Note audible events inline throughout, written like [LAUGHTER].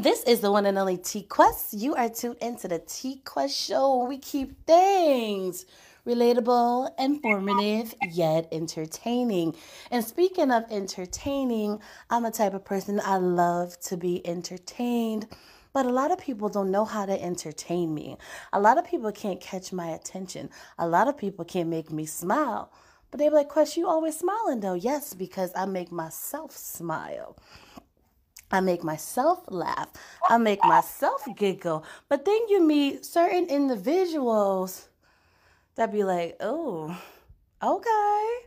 This is the one and only T Quest. You are tuned into the T Quest show where we keep things relatable, informative, yet entertaining. And speaking of entertaining, I'm a type of person I love to be entertained. But a lot of people don't know how to entertain me. A lot of people can't catch my attention. A lot of people can't make me smile. But they be like, Quest, you always smiling though. Yes, because I make myself smile. I make myself laugh. I make myself giggle. But then you meet certain individuals that be like, oh, okay,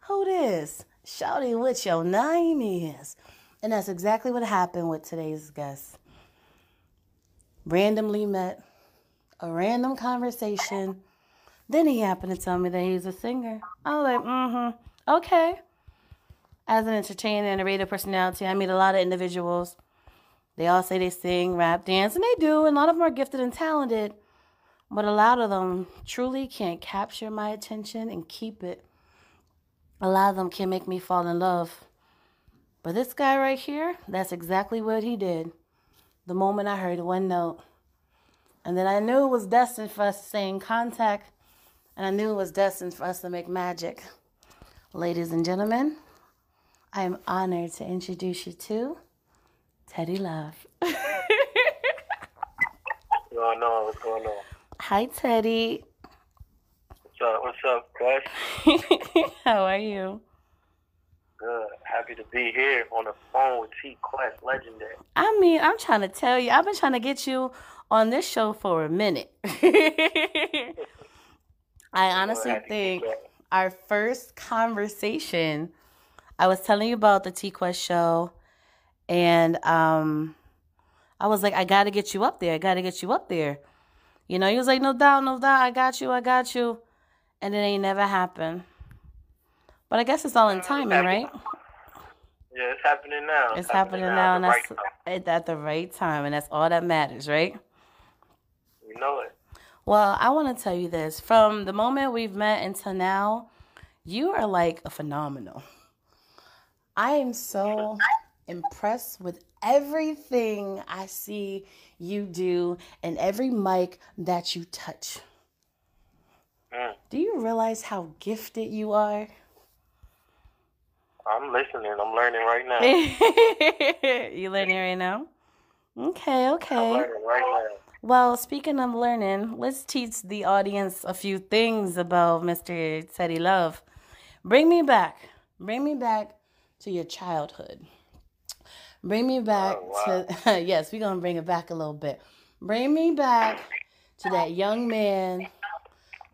who this? Shouty what your name is. And that's exactly what happened with today's guest. Randomly met, a random conversation. Then he happened to tell me that he's a singer. I was like, mm-hmm, okay as an entertainer and a radio personality, I meet a lot of individuals. They all say they sing, rap, dance, and they do, and a lot of them are gifted and talented. But a lot of them truly can't capture my attention and keep it. A lot of them can make me fall in love. But this guy right here, that's exactly what he did. The moment I heard one note. And then I knew it was destined for us to stay in contact. And I knew it was destined for us to make magic. Ladies and gentlemen, I am honored to introduce you to Teddy Love. What's going on? What's going on? Hi, Teddy. What's up? What's up, Quest? [LAUGHS] How are you? Good. Happy to be here on the phone with T Quest, legendary. I mean, I'm trying to tell you, I've been trying to get you on this show for a minute. [LAUGHS] I honestly think our first conversation I was telling you about the T Quest show, and um, I was like, I got to get you up there. I got to get you up there. You know, he was like, no doubt, no doubt. I got you. I got you. And it ain't never happened. But I guess it's all in timing, right? Yeah, it's happening now. It's, it's happening, happening, now, and that's right at the right time, and that's all that matters, right? You know it. Well, I want to tell you this. From the moment we've met until now, you are like a phenomenal. I am so impressed with everything I see you do and every mic that you touch. Mm. Do you realize how gifted you are? I'm listening. I'm learning right now. [LAUGHS] you learning right now? Okay, okay. Right now. Well, speaking of learning, let's teach the audience a few things about Mr. Teddy Love. Bring me back. Bring me back to your childhood. Bring me back oh, wow. to, [LAUGHS] yes, we're going to bring it back a little bit. Bring me back to that young man,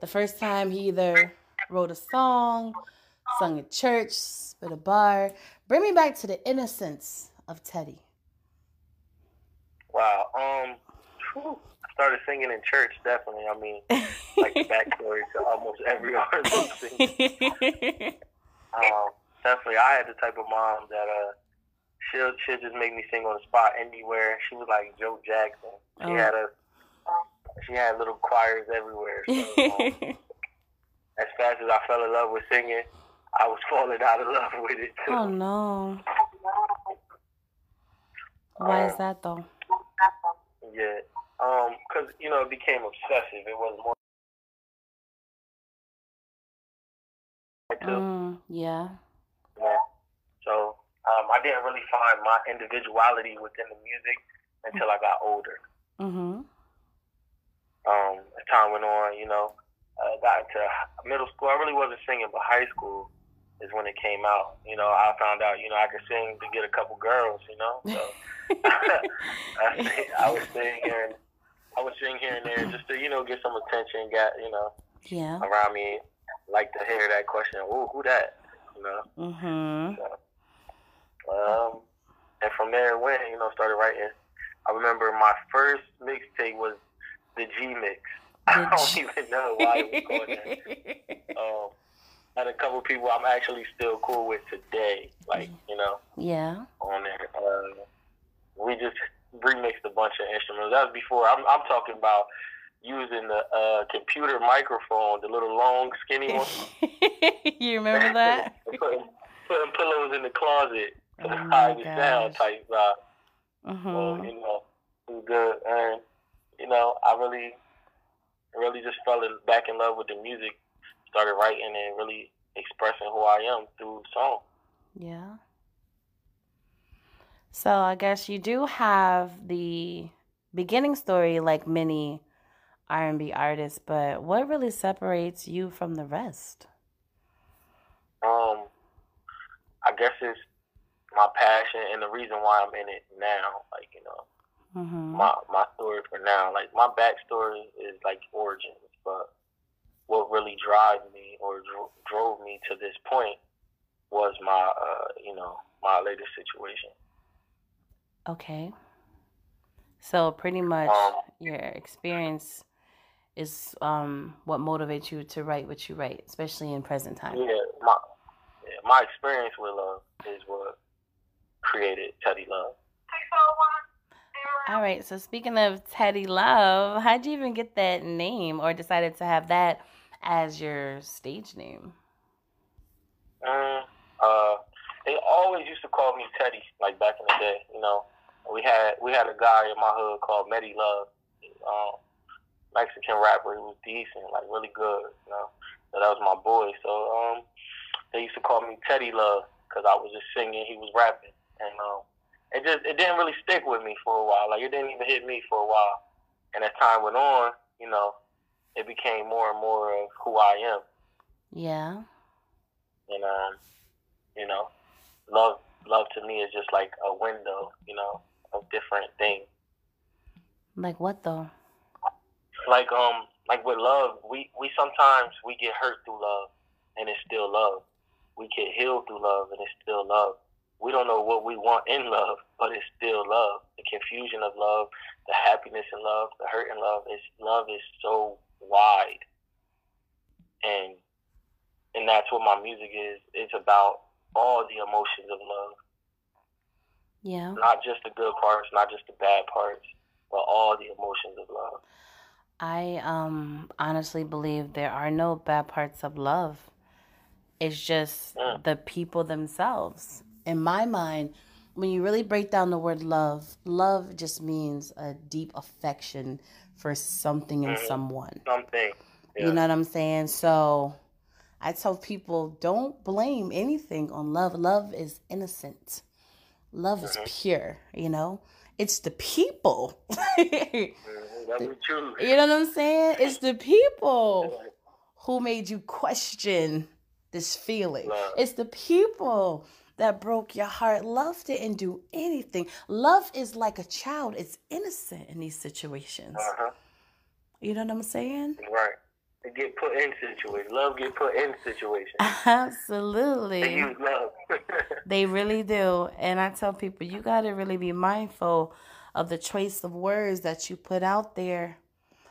the first time he either wrote a song, sung at church, spit a bar. Bring me back to the innocence of Teddy. Wow. Um, whew, I started singing in church, definitely. I mean, like the [LAUGHS] backstory to almost every [LAUGHS] artist. um, definitely. I had the type of mom that uh, she'll she'll just make me sing on the spot anywhere. She was like Joe Jackson. She oh. had a she had little choirs everywhere. So, um, [LAUGHS] as fast as I fell in love with singing, I was falling out of love with it too. Oh no. Why um, is that though? Yeah, um, cause you know it became obsessive. It was more. Mm, yeah. Yeah. So um, I didn't really find my individuality within the music until I got older. Mm-hmm. Um, as time went on, you know, uh, got into middle school. I really wasn't singing, but high school is when it came out. You know, I found out, you know, I could sing to get a couple girls. You know, so [LAUGHS] [LAUGHS] I, I would sing here and I would sing here and there just to, you know, get some attention. Got you know, yeah, around me, like to hear that question. Ooh, who that? You know. Mhm. So, um, and from there it went. You know, started writing. I remember my first mixtape was the G mix. [LAUGHS] I don't even know why it was going that. [LAUGHS] Um, had a couple people I'm actually still cool with today, like you know, Yeah. on there. Uh, we just remixed a bunch of instruments. That was before. I'm I'm talking about using the uh, computer microphone, the little long, skinny [LAUGHS] one. you remember that? [LAUGHS] putting, putting pillows in the closet to Oh [LAUGHS] hide the sound type vibe. So, hmm you know, it was good. And, you know, I really, really just fell in, back in love with the music, started writing and really expressing who I am through song. Yeah. So I guess you do have the beginning story like many R&B artists, but what really separates you from the rest? Um, I guess it's my passion and the reason why I'm in it now. Like, you know, hmm my my story for now. Like my backstory is like origins, but what really drives me or dro- drove me to this point was my uh, you know my latest situation. Okay. So pretty much Um, your experience is um what motivates you to write what you write, especially in present time. Yeah, my yeah, my experience with love is what created Teddy Love. All right. So speaking of Teddy Love, how'd you even get that name or decided to have that as your stage name? Mm, uh, they always used to call me Teddy, like back in the day. You know, we had we had a guy in my hood called Medi Love, um, Mexican rapper. He was decent, like really good. You know, so that was my boy. So um, they used to call me Teddy Love because I was just singing, he was rapping, and um, it just it didn't really stick with me for a while. Like it didn't even hit me for a while. And as time went on, you know, it became more and more of who I am. Yeah. And um, you know, love love to me is just like a window, you know, of different things. Like what though? Like um, like with love, we we sometimes we get hurt through love, and it's still love. We get healed through love, and it's still love. We don't know what we want in love, but it's still love. The confusion of love, the happiness in love, the hurt in love. Is love is so wide, and and that's what my music is. It's about all the emotions of love. Yeah. not just the good parts, not just the bad parts, but all the emotions of love. I um honestly believe there are no bad parts of love. It's just Mm. the people themselves. In my mind, when you really break down the word love, love just means a deep affection for something and Mhm. someone. Something. Yeah. You know what I'm saying? So I tell people don't blame anything on love. Love is innocent. Love is pure, you know? It's the people. [LAUGHS] you That's what true. know what I'm saying? It's the people who made you question this feeling. Love. It's the people that broke your heart. Love didn't do anything. Love is like a child, it's innocent in these situations. Uh-huh. You know what I'm saying? Right. They get put in situations. Love get put in situations. [LAUGHS] Absolutely. They use love. [LAUGHS] They really do. And I tell people, you got to really be mindful of the choice of words that you put out there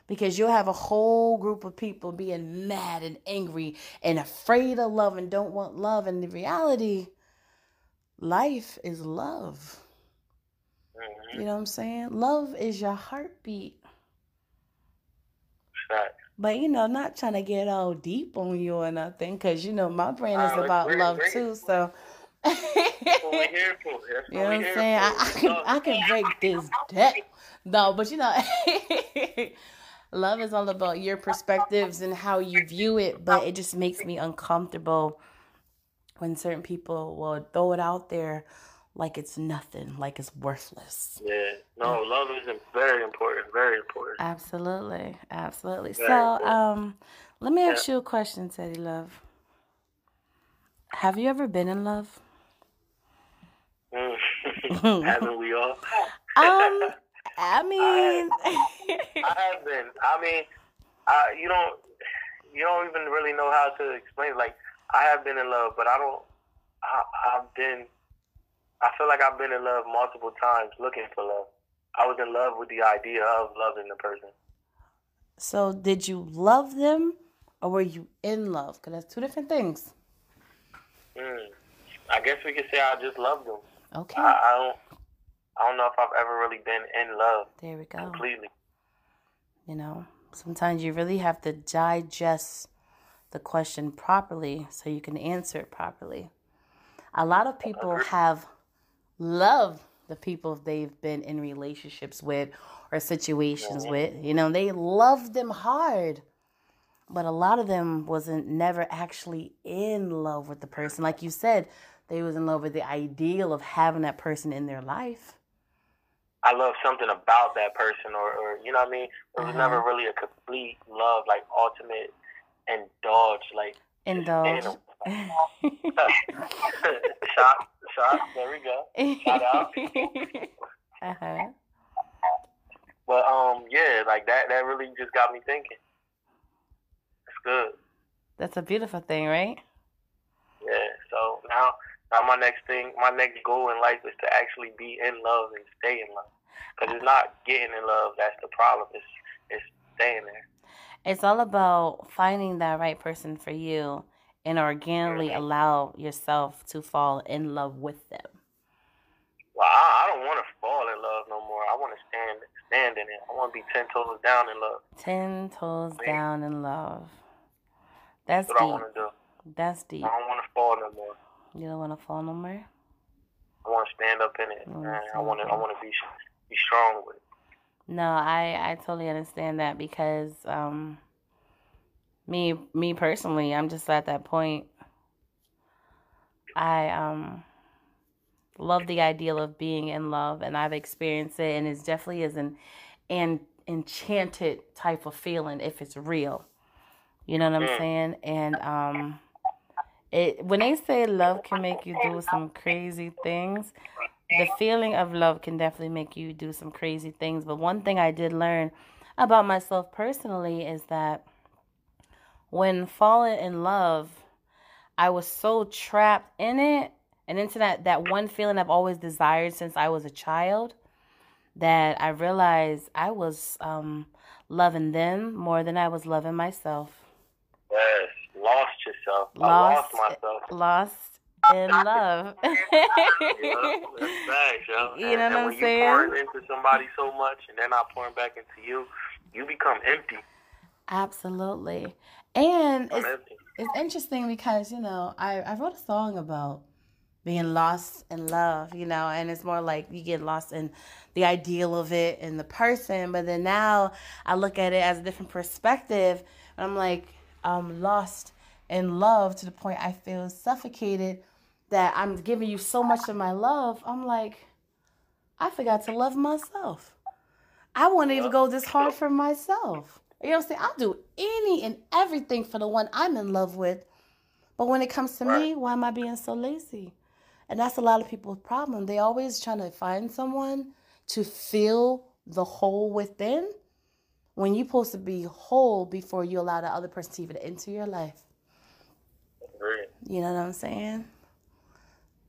because you'll have a whole group of people being mad and angry and afraid of love and don't want love. And the reality, life is love. Mhm. You know what I'm saying? Love is your heartbeat. But you know, not trying to get all deep on you or nothing, because you know my brand is about love too. So That's what we're here for. That's You know what I'm saying? I, I can I can break this down. No, but you know, [LAUGHS] love is all about your perspectives and how you view it. But it just makes me uncomfortable when certain people will throw it out there like it's nothing, like it's worthless. Yeah. No, love is very important. Very important. Absolutely, absolutely. Very So, good. um, let me ask you a question, Teddy Love. Have you ever been in love? [LAUGHS] Haven't we all? [LAUGHS] Um, I mean, [LAUGHS] I have been. I mean, I, you don't, you don't even really know how to explain. it. Like, I have been in love, but I don't. I, I've been I feel like I've been in love multiple times looking for love. I was in love with the idea of loving the person. So, did you love them or were you in love? Because that's two different things. Mm. I guess we could say I just loved them. Okay. I, I don't. I don't know if I've ever really been in love. There we go. Completely. You know, sometimes you really have to digest the question properly so you can answer it properly. A lot of people have loved the people they've been in relationships with or situations Mhm. with. You know, they loved them hard. But a lot of them wasn't never actually in love with the person. Like you said, they was in love with the ideal of having that person in their life. I love something about that person, or, or you know what I mean. It was Uh-huh. never really a complete love, like ultimate indulge, like Indulge. shot, [LAUGHS] [LAUGHS] shot. There we go. Shout out. [LAUGHS] uh-huh. But um, yeah, like that. That really just got me thinking. It's good. That's a beautiful thing, right? Yeah. So now, now my next thing, my next goal in life is to actually be in love and stay in love. Because it's not getting in love that's the problem. It's it's staying there. It's all about finding that right person for you and organically mm-hmm. allow yourself to fall in love with them. Well, I, I don't want to fall in love no more. I want to stand stand in it. I want to be ten toes down in love. Ten toes down in love. That's That's what I want deep. to do. That's deep. I don't want to fall no more. You don't want to fall no more? I want to stand up in it. Man. I want to. I want to be be strong with it. No, I I totally understand that because um me me personally, I'm just at that point. I um love the ideal of being in love and I've experienced it and it definitely is an an enchanted type of feeling if it's real. You know what I'm Mm. saying? And um it when they say love can make you do some crazy things, the feeling of love can definitely make you do some crazy things. But one thing I did learn about myself personally is that when falling in love, I was so trapped in it and into that, that one feeling I've always desired since I was a child that I realized I was um, loving them more than I was loving myself. Yes, lost yourself. I Lost, lost myself. lost in love. [LAUGHS] Yeah, that's facts, yo. [LAUGHS] You know what I'm when saying? you pouring into somebody so much and they're not pouring back into you, you become empty. Absolutely. And it's empty. it's interesting because, you know, I, I wrote a song about being lost in love, you know, and it's more like you get lost in the ideal of it and the person. But then now I look at it as a different perspective and I'm like, I'm lost in love to the point I feel suffocated that I'm giving you so much of my love. I'm like, I forgot to love myself. I won't even go this hard for myself. You know what I'm saying? I'll do any and everything for the one I'm in love with. But when it comes to me, why am I being so lazy? And that's a lot of people's problem. They always trying to find someone to fill the hole within when you're supposed to be whole before you allow the other person to even enter your life. You know what I'm saying?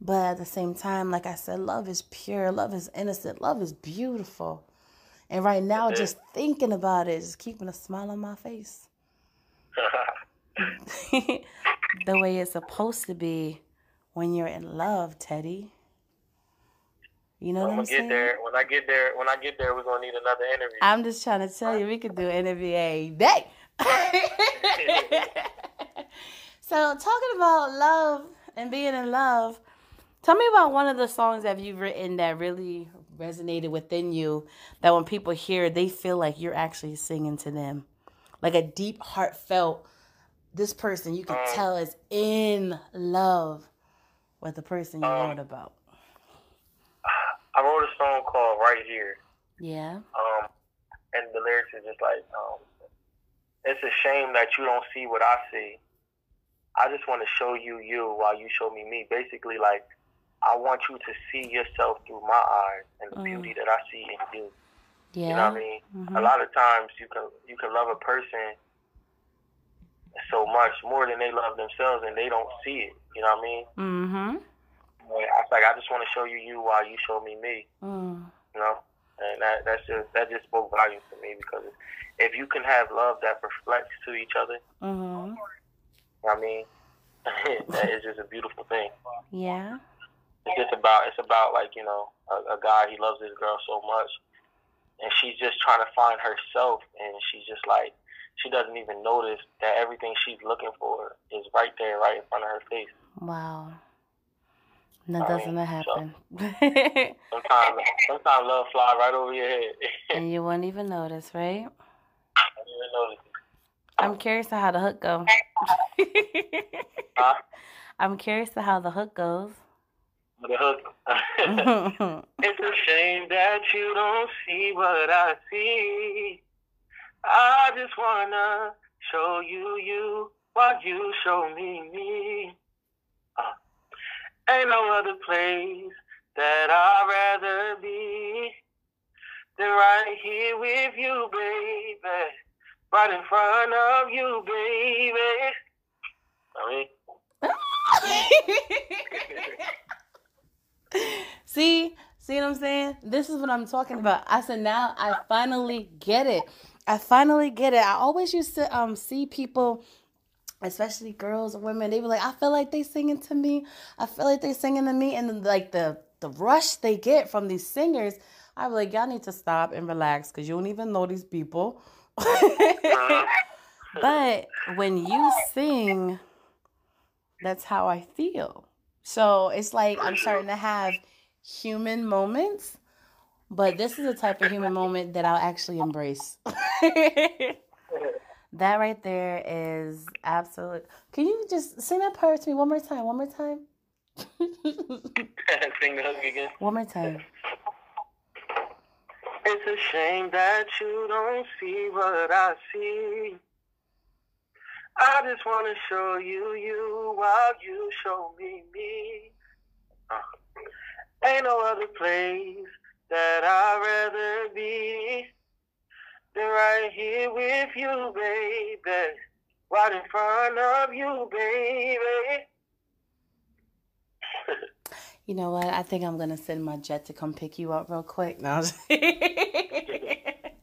But at the same time, like I said, love is pure, love is innocent, love is beautiful. And right now, just thinking about it is keeping a smile on my face. [LAUGHS] [LAUGHS] the way it's supposed to be when you're in love, Teddy. You know I'm what I'm saying? get there. When I get there, when I get there, we're gonna need another interview. I'm just trying to tell you, we could do an interview a day. [LAUGHS] so, talking about love and being in love, tell me about one of the songs that you've written that really resonated within you. That when people hear, they feel like you're actually singing to them, like a deep, heartfelt. This person you can Um, tell is in love with the person you Um, wrote about. I wrote a song called "Right Here." Yeah. Um, and the lyrics are just like, um, it's a shame that you don't see what I see. I just want to show you you while you show me me. Basically, like, I want you to see yourself through my eyes and the Mm. beauty that I see in you. Yeah. You know what I mean? Mhm. A lot of times you can you can love a person so much more than they love themselves, and they don't see it. You know what I mean? Mm-hmm. I was like, I just want to show you you while you show me me. Mm. You know, and that that's just that just spoke volumes to me because if you can have love that reflects to each other, mm-hmm. I mean, [LAUGHS] that is just a beautiful thing. Yeah. It's just about it's about like you know a, a guy he loves his girl so much, and she's just trying to find herself, and she's just like she doesn't even notice that everything she's looking for is right there, right in front of her face. Wow. That doesn't mean, happen. So, [LAUGHS] sometimes, sometimes love fly right over your head. [LAUGHS] and you won't even notice, right? I didn't even notice. I'm curious to how the hook goes. huh? [LAUGHS] I'm curious to how the hook goes. The hook. [LAUGHS] it's a shame that you don't see what I see. I just wanna show you you while you show me me. Uh, ain't no other place that I'd rather be than right here with you, baby. Right in front of you, baby. I mean. [LAUGHS] See, see what I'm saying? This is what I'm talking about. I said now I finally get it. I finally get it. I always used to um see people especially girls or women, they were like, I feel like they singing to me. I feel like they singing to me. And like the the rush they get from these singers, I was like, y'all need to stop and relax because you don't even know these people. [LAUGHS] [LAUGHS] but when you sing, that's how I feel. So it's like I'm starting to have human moments but this is a type of human moment that I'll actually embrace. [LAUGHS] that right there is absolute. Can you just sing that part to me one more time? One more time. sing the hook again. One more time. It's a shame that you don't see what I see. I just want to show you you while you show me me. Uh, ain't no other place that I'd rather be than right here with you, baby. Right in front of you, baby. You know what? I think I'm gonna send my jet to come pick you up real quick. I'll [LAUGHS] be.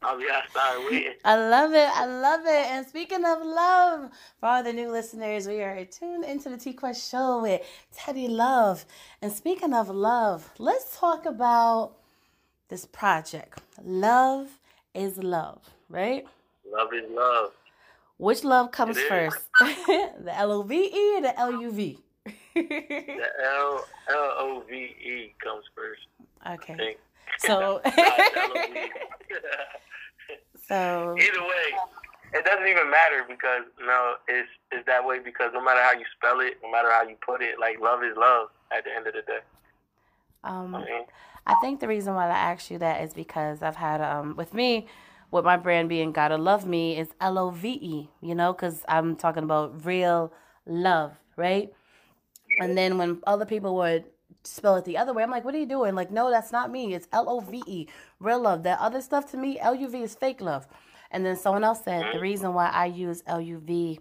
Oh, I love it. I love it. And speaking of love, for all the new listeners, we are tuned into the T Quest show with Teddy Love. And speaking of love, let's talk about this project. Love is love, right? Love is love. Which love comes first? [LAUGHS] the L O V E or the L U V? The L L O V E comes first. Okay. So [LAUGHS] So either way, it doesn't even matter because no, it's it's that way because no matter how you spell it, no matter how you put it, like love is love at the end of the day. Um I mean, I think the reason why I asked you that is because I've had um with me, with my brand being "Gotta Love Me" is L O V E, you know, because I'm talking about real love, right? And then when other people would spell it the other way, I'm like, what are you doing? Like, no, that's not me. It's L O V E, real love. That other stuff to me, L U V is fake love. And then someone else said the reason why I use L U V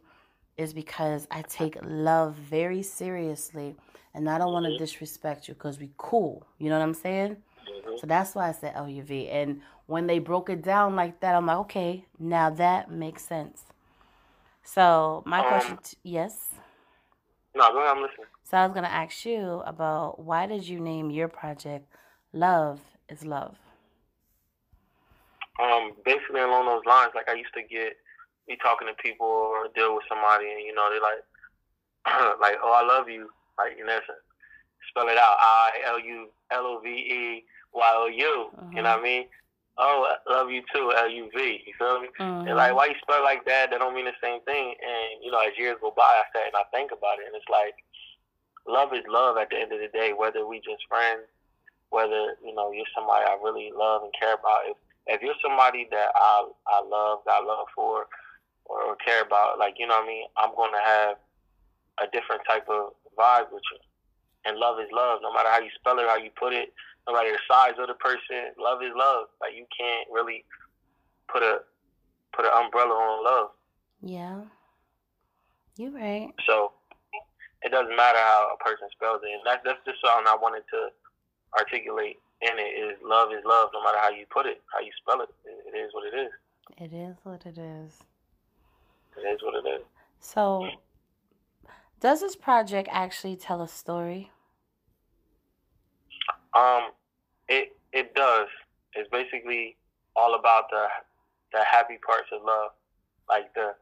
is because I take love very seriously and I don't want to mm-hmm. disrespect you because we cool. You know what I'm saying? Mm-hmm. So that's why I said LUV. And when they broke it down like that, I'm like, okay, now that makes sense. So my um, question, t- yes. No, go ahead. I'm listening. So I was gonna ask you about why did you name your project "Love Is Love"? Um, basically along those lines. Like I used to get me talking to people or deal with somebody, and you know, they like, [CLEARS THROAT] like, oh, I love you like in essence. Spell it out. I L U L O V E Y O U. You know what I mean? Oh, I love you too, L U V. You feel me? Mm-hmm. And like, why you spell like that? That don't mean the same thing. And you know, as years go by, I sat and I think about it, and it's like, love is love. At the end of the day, whether we just friends, whether you know you're somebody I really love and care about. If if you're somebody that I I love, got love for, or, or care about, like you know what I mean, I'm gonna have a different type of vibe with you. And love is love, no matter how you spell it, how you put it, no matter the size of the person. Love is love. Like you can't really put a put an umbrella on love. Yeah, you're right. So, it doesn't matter how a person spells it. And that's that's just something I wanted to articulate in it is love is love no matter how you put it, how you spell it. It, it is what it is. It is what it is. It is what it is. So, does this project actually tell a story? Um, it it does. It's basically all about the the happy parts of love, like the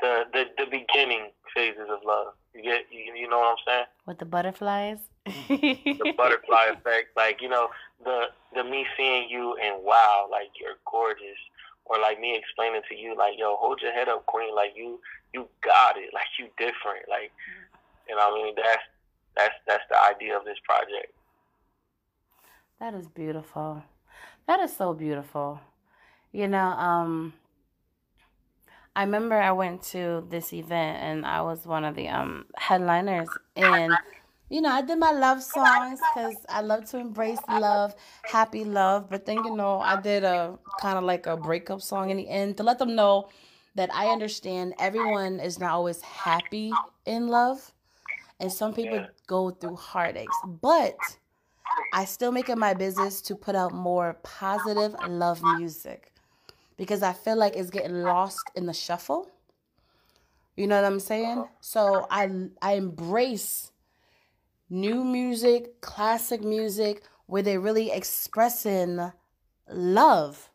the the, the beginning phases of love. You get you, you know what I'm saying? With the butterflies. the butterfly [LAUGHS] effect, like you know the the me seeing you and wow, like you're gorgeous, or like me explaining to you like yo, hold your head up, queen, like you you got it, like you different, like you know what I mean. That's that's that's the idea of this project. That is beautiful. That is so beautiful. You know, um, I remember I went to this event and I was one of the um, headliners. And, you know, I did my love songs because I love to embrace love, happy love. But then, you know, I did a kind of like a breakup song in the end to let them know that I understand everyone is not always happy in love. And some people go through heartaches. But I still make it my business to put out more positive love music because I feel like it's getting lost in the shuffle. You know what I'm saying? Uh-huh. So I I embrace new music, classic music where they're really expressing love.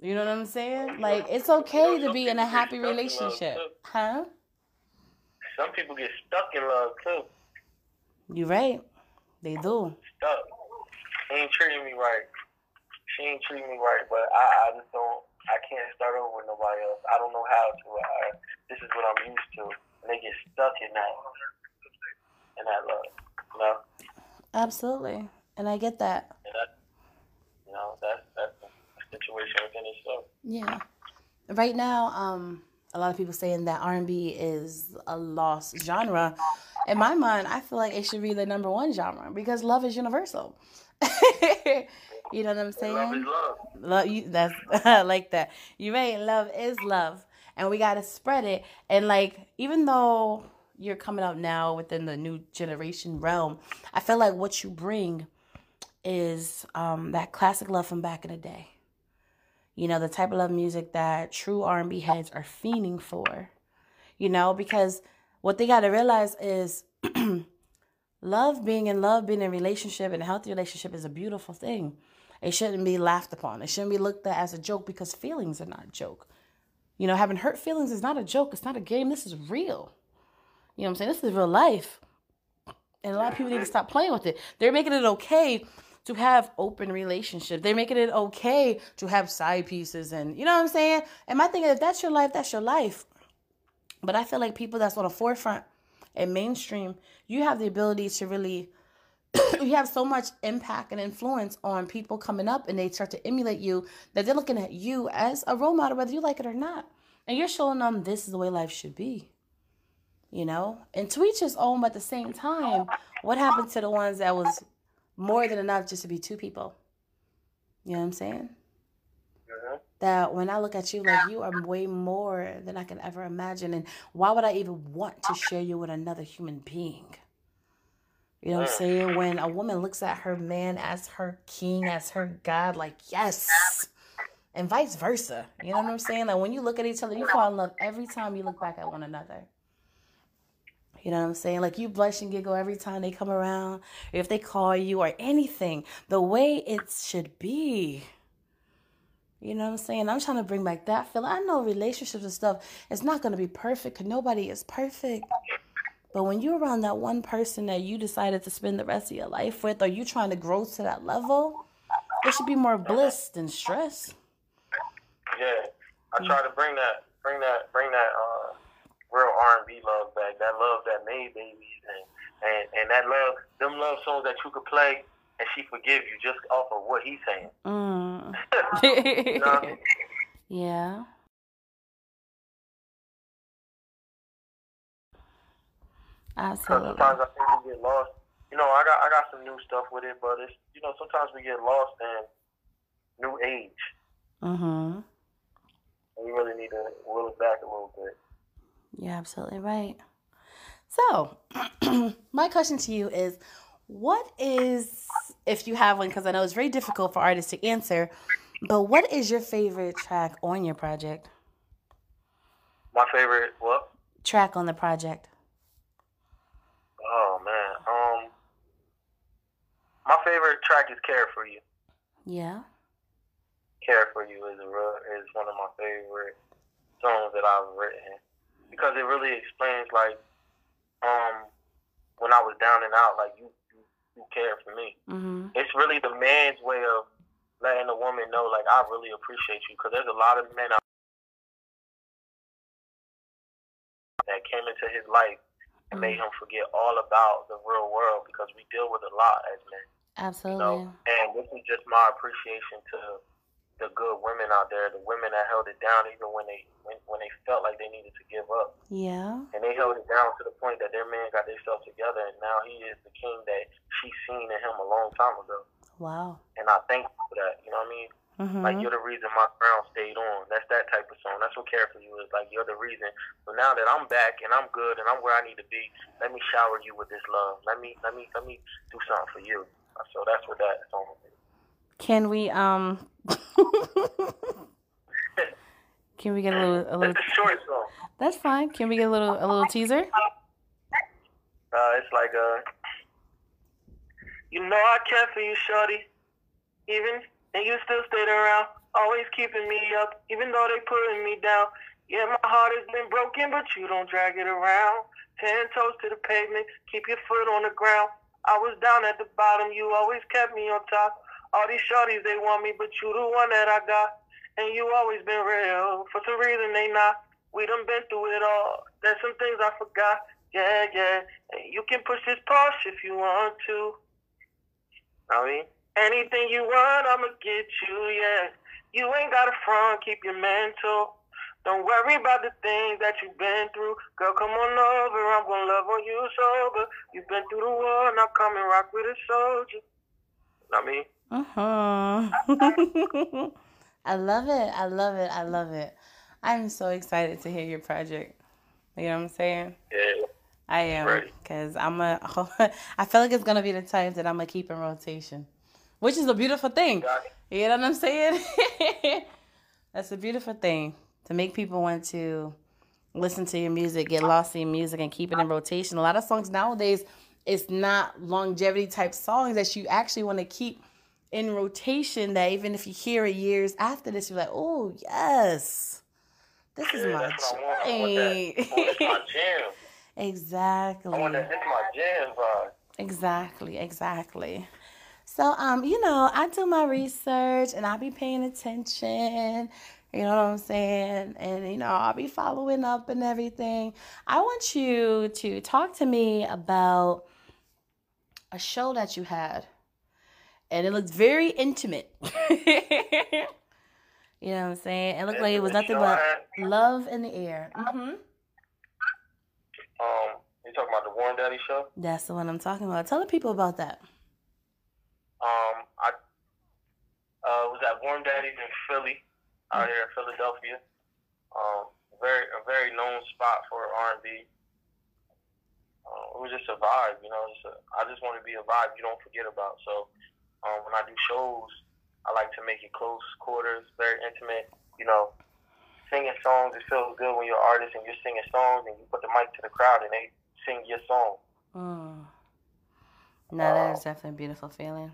You know what I'm saying? Like it's okay to be in a happy relationship. Huh? Some people get stuck in love too. You're right. They do. Stuck. She ain't treating me right. She ain't treating me right, but I, I just don't. I can't start over with nobody else. I don't know how to. I, this is what I'm used to, and they get stuck in that, in that love. You know. Absolutely, and I get that. And that, you know, that's that's a situation within itself. Yeah. Right now, um, a lot of people saying that R&B is a lost genre. In my mind, I feel like it should be the number one genre because love is universal. [LAUGHS] you know what I'm saying? Love is love. Love you. That's [LAUGHS] I like that. You right. Love is love, and we gotta spread it. And like, even though you're coming out now within the new generation realm, I feel like what you bring is um, that classic love from back in the day. You know, the type of love music that true R&B heads are fiending for. You know, because what they got to realize is [CLEARS THROAT] love, being in love, being in relationship, and a healthy relationship is a beautiful thing. It shouldn't be laughed upon. It shouldn't be looked at as a joke because feelings are not a joke. You know, having hurt feelings is not a joke. It's not a game. This is real. You know what I'm saying? This is real life. And a lot of people need to stop playing with it. They're making it okay to have open relationships. They're making it okay to have side pieces and you know what I'm saying? And my thing is if that's your life, that's your life. But I feel like people that's on the forefront and mainstream, you have the ability to really [CLEARS THROAT] you have so much impact and influence on people coming up and they start to emulate you that they're looking at you as a role model whether you like it or not. And you're showing them this is the way life should be. You know? And to each his own, but at the same time, what happened to the ones that was more than enough just to be two people? You know what I'm saying? That when I look at you, like you are way more than I can ever imagine. And why would I even want to share you with another human being? You know what I'm mm. saying? When a woman looks at her man as her king, as her God, like, yes. And vice versa. You know what I'm saying? Like when you look at each other, you fall in love every time you look back at one another. You know what I'm saying? Like you blush and giggle every time they come around, or if they call you or anything, the way it should be. You know what I'm saying? I'm trying to bring back that feeling. I know relationships and stuff, it's not going to be perfect because nobody is perfect. But when you're around that one person that you decided to spend the rest of your life with, or you trying to grow to that level, it should be more bliss than stress. Yeah, I try to bring that, bring that, bring that uh, real R and B love back. That love that made babies and and and that love, them love songs that you could play and she forgive you just off of what he's saying. Mm. [LAUGHS] You know [LAUGHS] I mean? yeah. Absolutely. sometimes I think we get lost. You know, I got I got some new stuff with it, but it's you know sometimes we get lost in new age. Mm-hmm. We really need to will it back a little bit. You're absolutely right. So, [CLEARS THROAT] my question to you is what is, if you have one, because I know it's very difficult for artists to answer, but what is your favorite track on your project? My favorite what? Track on the project. Oh man, um, my favorite track is "Care for You." Yeah. "Care for You" is a is one of my favorite songs that I've written because it really explains like um when I was down and out, like you you care for me. Mm-hmm. It's really the man's way of letting a woman know, like I really appreciate you, because there's a lot of men out that came into his life and made him forget all about the real world because we deal with a lot as men. Absolutely. You know, and this is just my appreciation to the good women out there, the women that held it down even when they when, when they felt like they needed to give up. Yeah. And they held it down to the point that their man got themselves together and now he is the king that she seen in him a long time ago. Wow. And I thank you for that. You know what I mean? Mm-hmm. Like you're the reason my crown stayed on. That's that type of song. That's what care for you is. Like you're the reason. So now that I'm back and I'm good and I'm where I need to be, let me shower you with this love. Let me let me let me do something for you. So that's what that song is. Can we um [LAUGHS] Can we get a little a little It's a short song. That's fine. Can we get a little a little teaser? Uh, it's like uh, you know I care for you, shorty. Even and you still stayed around, always keeping me up, even though they putting me down. Yeah, my heart has been broken, but you don't drag it around. Ten toes to the pavement, keep your foot on the ground. I was down at the bottom, you always kept me on top. All these shorties they want me, but you the one that I got. And you always been real. For some reason they not. We done been through it all. There's some things I forgot. Yeah, yeah. And you can push this Porsche if you want to. I mean, anything you want, I'ma get you, yeah. You ain't got a front, keep your mental. Don't worry about the things that you've been through. Girl, come on over, I'm gonna love on you sober. You've been through the war, now come and rock with a soldier. I mean, Uh-huh. [LAUGHS] I love it. I love it. I love it. I'm so excited to hear your project. You know what I'm saying? yeah. I am Ready. because I'm a. [LAUGHS] I feel like it's gonna be the type that I'm gonna keep in rotation, which is a beautiful thing. You know what I'm saying? [LAUGHS] That's a beautiful thing to make people want to listen to your music, get lost in your music, and keep it in rotation. A lot of songs nowadays, it's not longevity type songs that you actually want to keep in rotation. That even if you hear it years after this, you're like, oh yes, this is Yeah, my that's what I want. I want that. I want joint. this my [LAUGHS] jam. exactly. I want that. This my jam vibe. Exactly, exactly. So, um, you know, I do my research and I'll be paying attention. You know what I'm saying? And, you know, I'll be following up and everything. I want you to talk to me about a show that you had. And it looks very intimate. [LAUGHS] you know what I'm saying? It looked like it was nothing but love in the air. hmm Um, you talking about the Warm Daddy show? That's the one I'm talking about. Tell the people about that. Um, I uh, was at Warm Daddy's in Philly, out here in Philadelphia. Um, very a very known spot for R and B. Uh, it was just a vibe, you know. Just a, I just want to be a vibe you don't forget about. So um, when I do shows, I like to make it close quarters, very intimate. You know, singing songs. It feels good when you're an artist and you're singing songs and you put the mic to the crowd and they sing your song. Mm. No, that is definitely a beautiful feeling.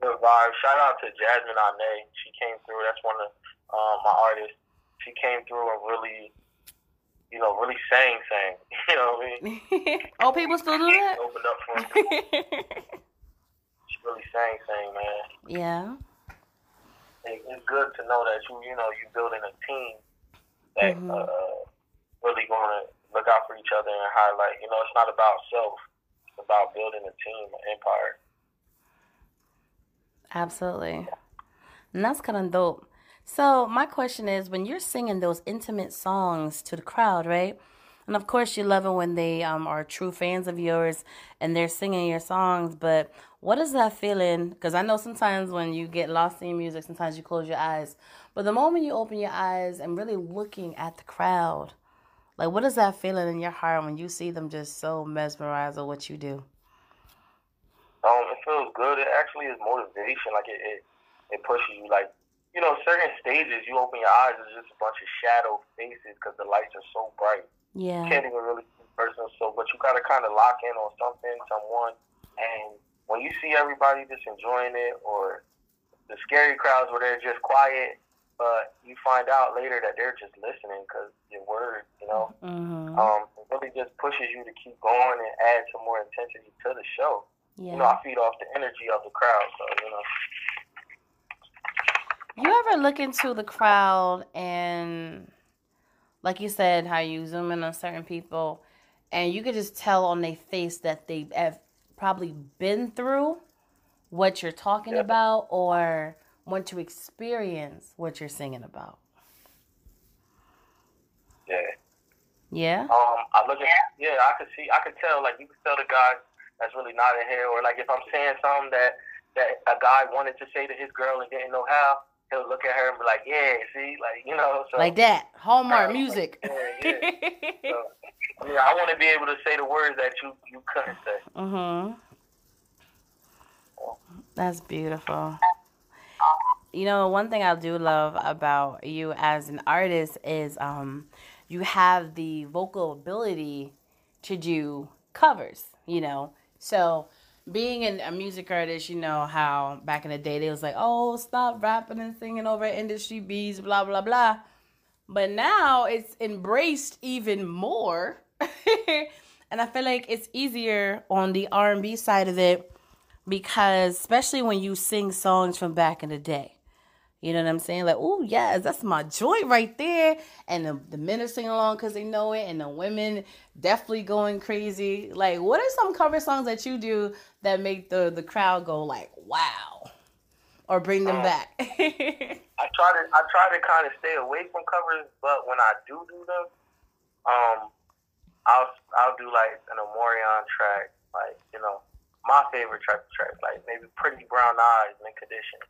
Good vibe. Shout out to Jasmine Ane. She came through. That's one of um, my artists. She came through and really, you know, really sang, sang. [LAUGHS] You know what I mean? [LAUGHS] oh, people still do that? Opened up for her. [LAUGHS] Really sang, sang, man. yeah. It, it's good to know that you, you know, you're building a team that Mhm. uh, really going to look out for each other and highlight. You know, it's not about self. It's about building a team, an empire. Absolutely. And that's kind of dope. So, my question is when you're singing those intimate songs to the crowd, right? And of course, you love it when they um, are true fans of yours and they're singing your songs. But what is that feeling? Because I know sometimes when you get lost in music, sometimes you close your eyes. But the moment you open your eyes and really looking at the crowd, Like, what is that feeling in your heart when you see them just so mesmerized with what you do? Um, it feels good. It actually is motivation. Like it, it, it pushes you. Like you know, certain stages, you open your eyes, it's just a bunch of shadow faces because the lights are so bright. Yeah. You can't even really see the person. So, but you gotta kind of lock in on something, someone, and when you see everybody just enjoying it, or the scary crowds where they're just quiet, but you find out later that they're just listening because your word, you know, mm-hmm. um, it really just pushes you to keep going and add some more intensity to the show. Yeah. You know, I feed off the energy of the crowd, so you know. You ever look into the crowd and, like you said, how you zoom in on certain people, and you could just tell on their face that they have probably been through what you're talking Yeah. about or want to experience what you're singing about. Yeah. Yeah. Um, I look at yeah, I could see, I could tell, like you could tell the guy that's really not in here, or like if I'm saying something that that a guy wanted to say to his girl and didn't know how, he'll look at her and be like, yeah, see, like you know, so Like that. Hallmark music. Yeah, yeah. [LAUGHS] so, yeah, I want to be able to say the words that you you couldn't say. Mm-hmm. That's beautiful. You know, one thing I do love about you as an artist is um you have the vocal ability to do covers, you know. So being an, a music artist, you know how back in the day they was like, oh, stop rapping and singing over industry beats, blah blah blah. But now it's embraced even more, [LAUGHS] and I feel like it's easier on the R and B side of it because, especially when you sing songs from back in the day. You know what I'm saying? Like, oh yes, that's my joint right there. And the, the men are singing along because they know it, and the women definitely going crazy. Like, what are some cover songs that you do that make the the crowd go like, wow, or bring them Um, back? [LAUGHS] I try to I try to kind of stay away from covers, but when I do do them, um, I'll I'll do like an Omarion track, like you know my favorite track track, like maybe Pretty Brown Eyes, Mint Condition,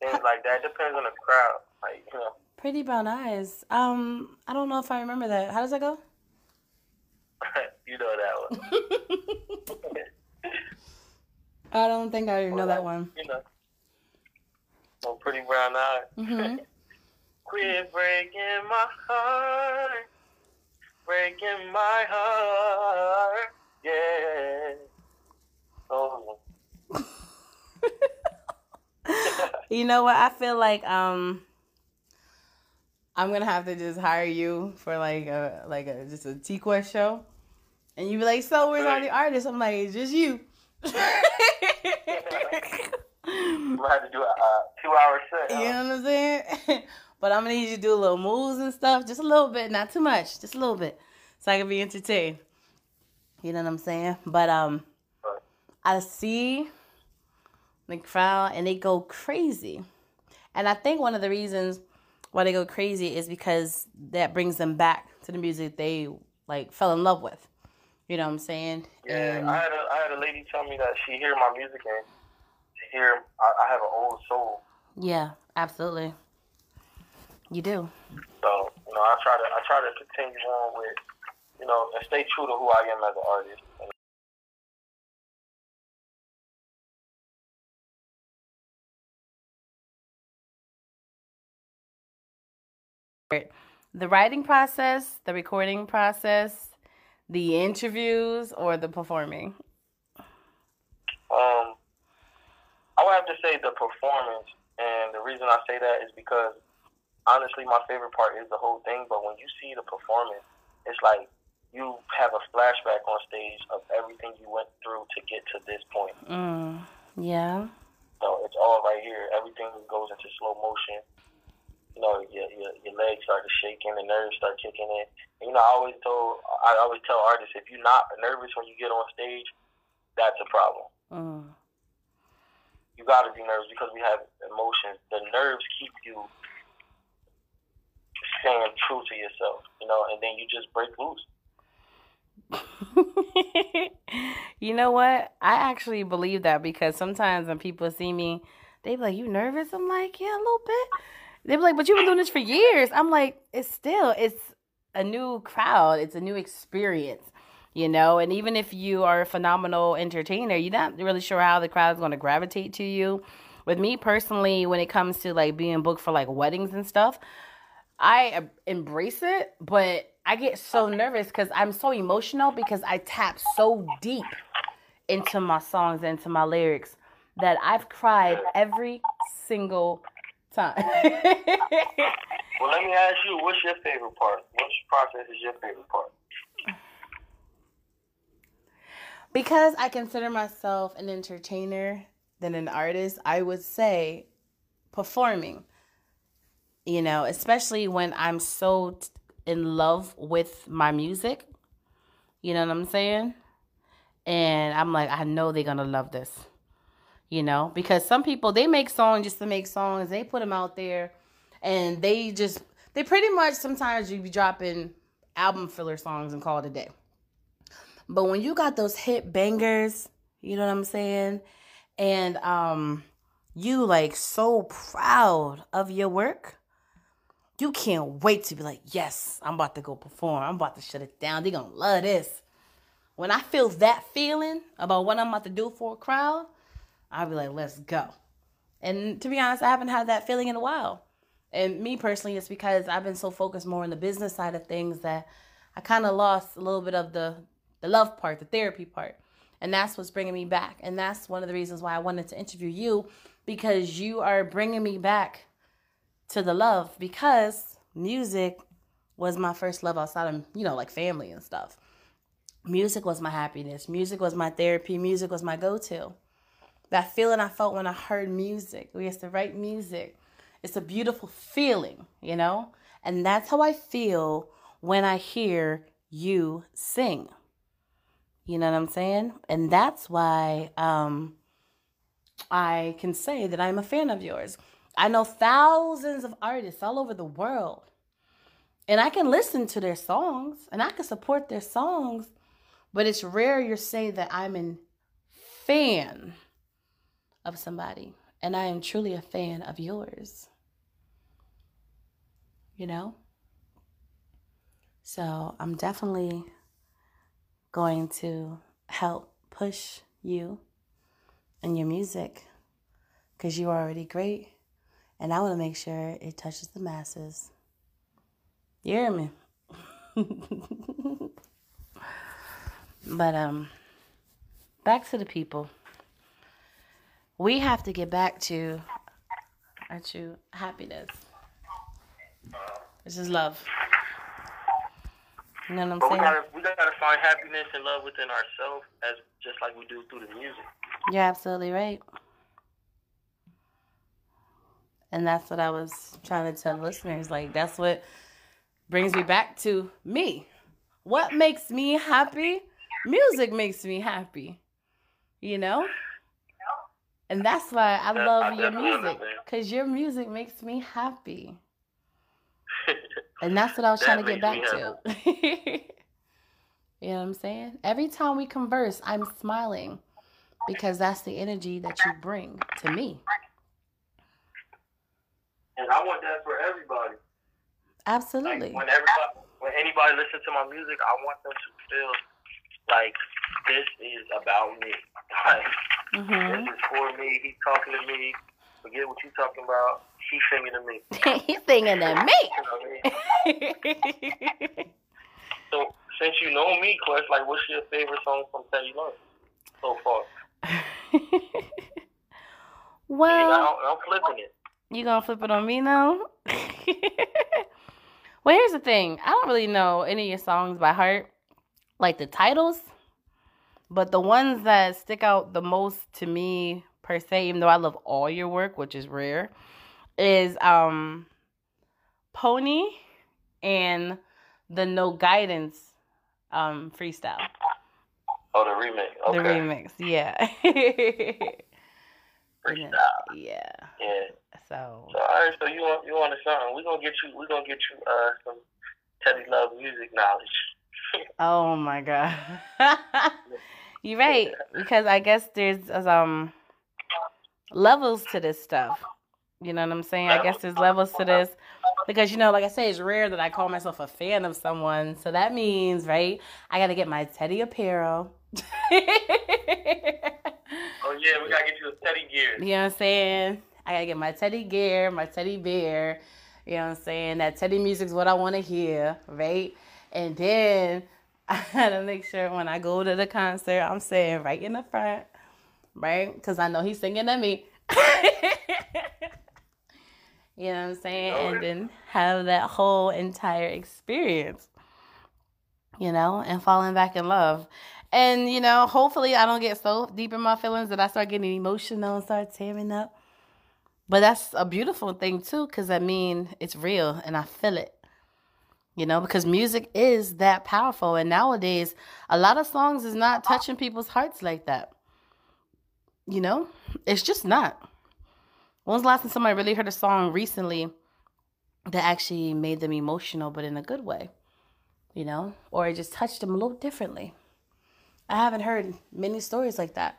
things like that. Depends on the crowd, like you know. Pretty brown eyes. Um, I don't know if I remember that. How does that go? [LAUGHS] you know that one. [LAUGHS] I don't think I even know that one. You know. Oh, Pretty Brown Eyes. hmm [LAUGHS] Quit breaking my heart, breaking my heart, yeah. Oh, [LAUGHS] You know what? I feel like um I'm gonna have to just hire you for like a like a just a T Quest show. And you be like, so where's all the artists? I'm like, it's just you. Gonna have to do a uh, two-hour set. huh? You know what I'm saying? [LAUGHS] but I'm gonna need you to do a little moves and stuff, just a little bit, not too much, just a little bit, so I can be entertained. You know what I'm saying? But um, I see the crowd and they go crazy, and I think one of the reasons why they go crazy is because that brings them back to the music they like fell in love with. You know what I'm saying? Yeah, And- I had a I had a lady tell me that she hear my music and she hear I, I have an old soul. yeah, absolutely. You do. So you know, I try to I try to continue on with you know and stay true to who I am as an artist. And the writing process, the recording process, the interviews, or the performing? Um, I would have to say the performance, and the reason I say that is because honestly, my favorite part is the whole thing. But when you see the performance, it's like you have a flashback on stage of everything you went through to get to this point. Mm, yeah. So it's all right here. Everything goes into slow motion. You know, your, your your legs start to shaking, the nerves start kicking in. And, you know, I always told, I always tell artists, if you're not nervous when you get on stage, that's a problem. Mm, you got to be nervous because we have emotions. The nerves keep you staying true to yourself, you know, and then you just break loose. [LAUGHS] you know what? I actually believe that because sometimes when people see me, they be like, "You nervous?" I'm like, "Yeah, a little bit." They be like, "But you've been doing this for years." I'm like, "It's still, it's a new crowd, it's a new experience, you know. And even if you are a phenomenal entertainer, you're not really sure how the crowd is going to gravitate to you. With me personally, when it comes to like being booked for like weddings and stuff, I embrace it, but I get so nervous because I'm so emotional because I tap so deep into my songs, into my lyrics that I've cried every single time. [LAUGHS] well, let me ask you, what's your favorite part? Which process is your favorite part? Because I consider myself an entertainer than an artist, I would say performing. You know, especially when I'm so t- in love with my music. You know what I'm saying? And I'm like, I know they're going to love this you know, because some people they make songs just to make songs, they put them out there, and they just they pretty much sometimes you be dropping album filler songs and call it a day. But when you got those hit bangers, you know what I'm saying, and um, you like so proud of your work. You can't wait to be like, yes, I'm about to go perform. I'm about to shut it down. They're gonna love this. When I feel that feeling about what I'm about to do for a crowd, I'll be like, let's go. And to be honest, I haven't had that feeling in a while. And me personally, it's because I've been so focused more on the business side of things that I kind of lost a little bit of the the love part, the therapy part. And that's what's bringing me back. And that's one of the reasons why I wanted to interview you because you are bringing me back to the love because music was my first love outside of, you know, like family and stuff. Music was my happiness. Music was my therapy. Music was my go to. That feeling I felt when I heard music. We used to write music. It's a beautiful feeling, you know? And that's how I feel when I hear you sing. You know what I'm saying? And that's why um, I can say that I'm a fan of yours. I know thousands of artists all over the world. And I can listen to their songs and I can support their songs, but it's rare you say that I'm a fan of somebody. And I am truly a fan of yours. You know? So I'm definitely going to help push you and your music because you're already great. And I want to make sure it touches the masses. You hear me? [LAUGHS] but um back to the people we have to get back to our true happiness. This is love. You know what I'm but saying? We gotta, we gotta find happiness and love within ourselves, as just like we do through the music. You're absolutely right. And that's what I was trying to tell listeners. Like that's what brings me back to me. What makes me happy? Music makes me happy. You know? And that's why I love your music because your music makes me happy. [LAUGHS] and that's what I was trying to get back to. [LAUGHS] you know what I'm saying? Every time we converse, I'm smiling because that's the energy that you bring to me. And I want that for everybody. Absolutely. Like when everybody, when anybody listens to my music, I want them to feel like this is about me. Like mm-hmm. this is for me. He's talking to me. Forget what you're talking about. He's singing to me. [LAUGHS] He's singing to me. so since you know me, Quest, like what's your favorite song from Teddy Love so far? [LAUGHS] well, I'm flipping it. You gonna flip it on me now? [LAUGHS] well, here's the thing. I don't really know any of your songs by heart, like the titles. But the ones that stick out the most to me per se, even though I love all your work, which is rare, is um Pony and the No Guidance um freestyle. Oh, the remix. Okay. The remix, yeah. [LAUGHS] freestyle. Yeah. Yeah. So. So all right, so you want you want something? We're gonna get you. We're gonna get you uh some Teddy Love music knowledge. [LAUGHS] oh my god. [LAUGHS] You're right because I guess there's um levels to this stuff. You know what I'm saying? I guess there's levels to this. because you know, like I say, it's rare that I call myself a fan of someone. So that means, right? I got to get my Teddy apparel. oh yeah, we gotta get you a Teddy gear. You know what I'm saying? I gotta get my Teddy gear, my Teddy bear. You know what I'm saying? That Teddy music's what I want to hear, right? And then [LAUGHS] I gotta make sure when I go to the concert, I'm sitting right in the front, right? Because I know he's singing to me. [LAUGHS] you know what I'm saying? And then have that whole entire experience, you know, and falling back in love. And, you know, hopefully I don't get so deep in my feelings that I start getting emotional and start tearing up. But that's a beautiful thing too, because I mean, it's real and I feel it. You know, because music is that powerful. And nowadays, a lot of songs is not touching people's hearts like that. You know, it's just not. When was the last time somebody really heard a song recently that actually made them emotional, but in a good way? You know, or it just touched them a little differently. I haven't heard many stories like that.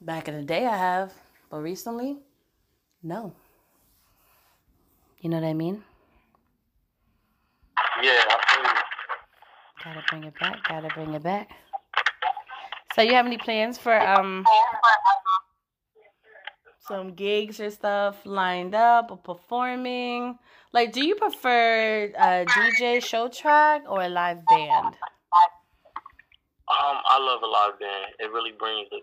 Back in the day, I have, but recently, no. You know what I mean? Yeah, I feel you. Gotta bring it back. Gotta bring it back. So, you have any plans for um some gigs or stuff lined up or performing? Like, do you prefer a DJ show track or a live band? Um, I love a live band. It really brings it,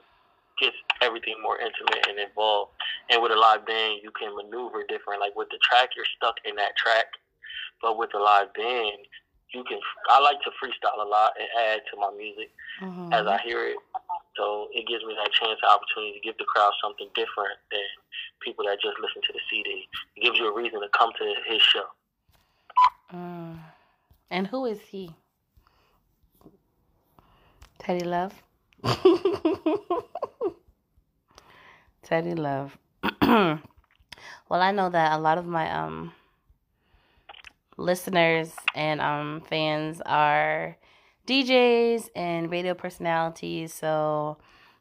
gets everything more intimate and involved. And with a live band, you can maneuver different. Like with the track, you're stuck in that track. But with a live band, you can. I like to freestyle a lot and add to my music Mm-hmm. as I hear it. So it gives me that chance, opportunity to give the crowd something different than people that just listen to the CD. It gives you a reason to come to his show. Mm. And who is he? Teddy Love. [LAUGHS] Teddy Love. [CLEARS THROAT] well, I know that a lot of my um listeners and um fans are DJs and radio personalities, so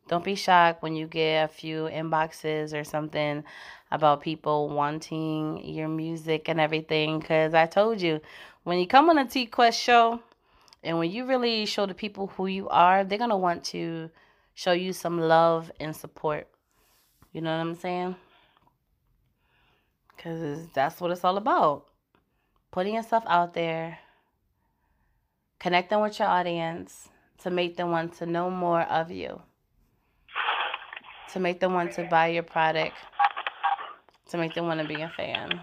don't be shocked when you get a few inboxes or something about people wanting your music and everything cuz I told you when you come on a T Quest show and when you really show the people who you are, they're going to want to show you some love and support. You know what I'm saying? Cuz that's what it's all about. Putting yourself out there, connecting with your audience to make them want to know more of you, to make them want to buy your product, to make them want to be a fan.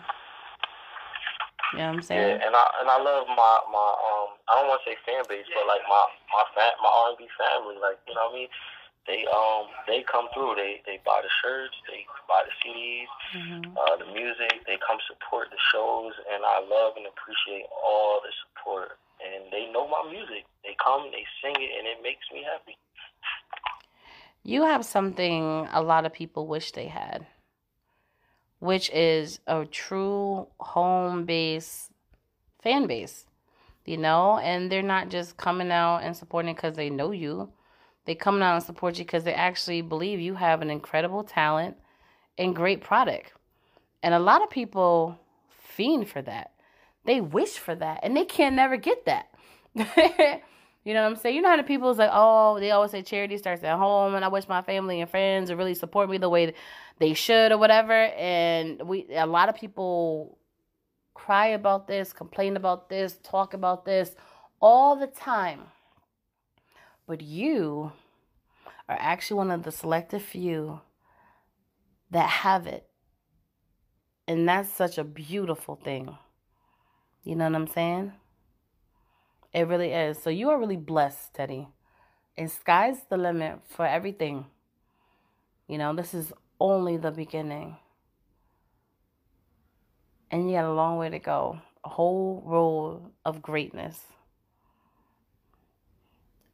You know what I'm saying? Yeah, and I and I love my my um I don't want to say fan base, but like my my fa- my R and B family, like you know what I mean. They um they come through. They they buy the shirts, they buy the CDs, hmm uh, the music. They come support the shows, and I love and appreciate all the support. And they know my music. They come, they sing it, and it makes me happy. You have something a lot of people wish they had, which is a true home base fan base, you know? And they're not just coming out and supporting because they know you. They come out and support you because they actually believe you have an incredible talent and great product. And a lot of people fiend for that. They wish for that and they can never get that. [LAUGHS] you know what I'm saying? You know how the people's like, oh, they always say charity starts at home and I wish my family and friends would really support me the way they should or whatever. And we a lot of people cry about this, complain about this, talk about this all the time. But you are actually one of the selective few that have it. And that's such a beautiful thing. You know what I'm saying? It really is. So you are really blessed, Teddy. And sky's the limit for everything. You know, this is only the beginning. And you got a long way to go. A whole road of greatness.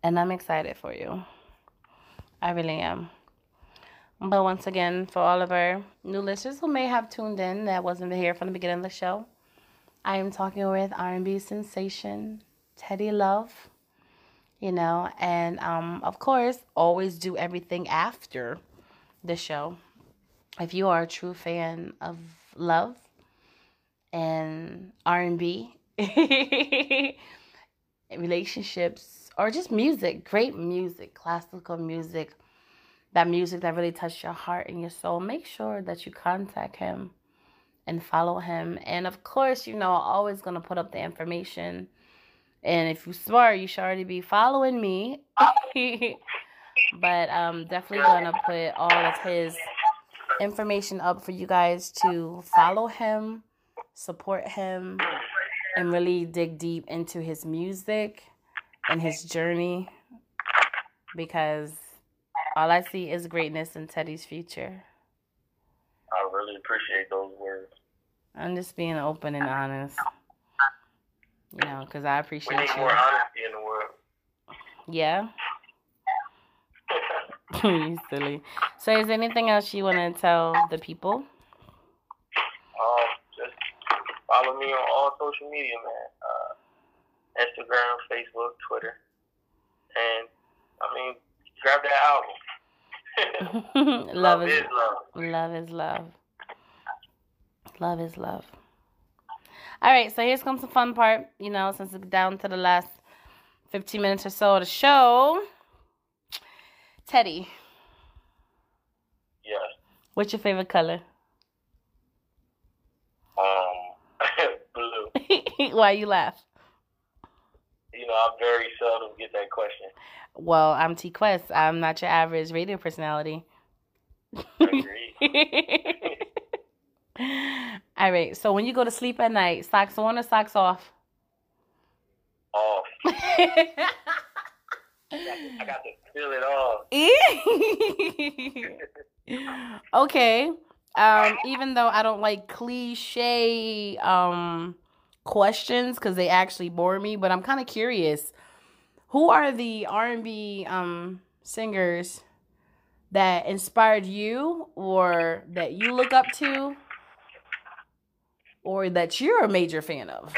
And I'm excited for you. I really am. But once again, for all of our new listeners who may have tuned in that wasn't here from the beginning of the show, I am talking with R&B sensation Teddy Love. You know, and um, of course, always do everything after the show. If you are a true fan of love and R&B, [LAUGHS] relationships, or just music, great music, classical music, that music that really touched your heart and your soul, make sure that you contact him and follow him. And of course, you know, always going to put up the information. And if you're smart, you should already be following me. [LAUGHS] but um definitely going to put all of his information up for you guys to follow him, support him, and really dig deep into his music and his journey because all I see is greatness in Teddy's future. I really appreciate those words. I'm just being open and honest. You know, because I appreciate we need you. more honesty in the world. Yeah. [LAUGHS] you silly. So, is there anything else you want to tell the people? Um, just follow me on all social media, man. Instagram, Facebook, Twitter, and I mean, grab that album. [LAUGHS] love, love is, is love. Love is love. Love is love. All right, so here's comes the fun part. You know, since it's down to the last 15 minutes or so of the show. Teddy. Yes. What's your favorite color? Um, [LAUGHS] blue. [LAUGHS] Why you laugh? Know, I very seldom get that question. Well, I'm T Quest. I'm not your average radio personality. [LAUGHS] All right. So when you go to sleep at night, socks on or socks off? Off. [LAUGHS] I got to feel it off. [LAUGHS] okay. Um, even though I don't like cliche um questions because they actually bore me, but I'm kind of curious. Who are the R&B um singers that inspired you or that you look up to or that you're a major fan of?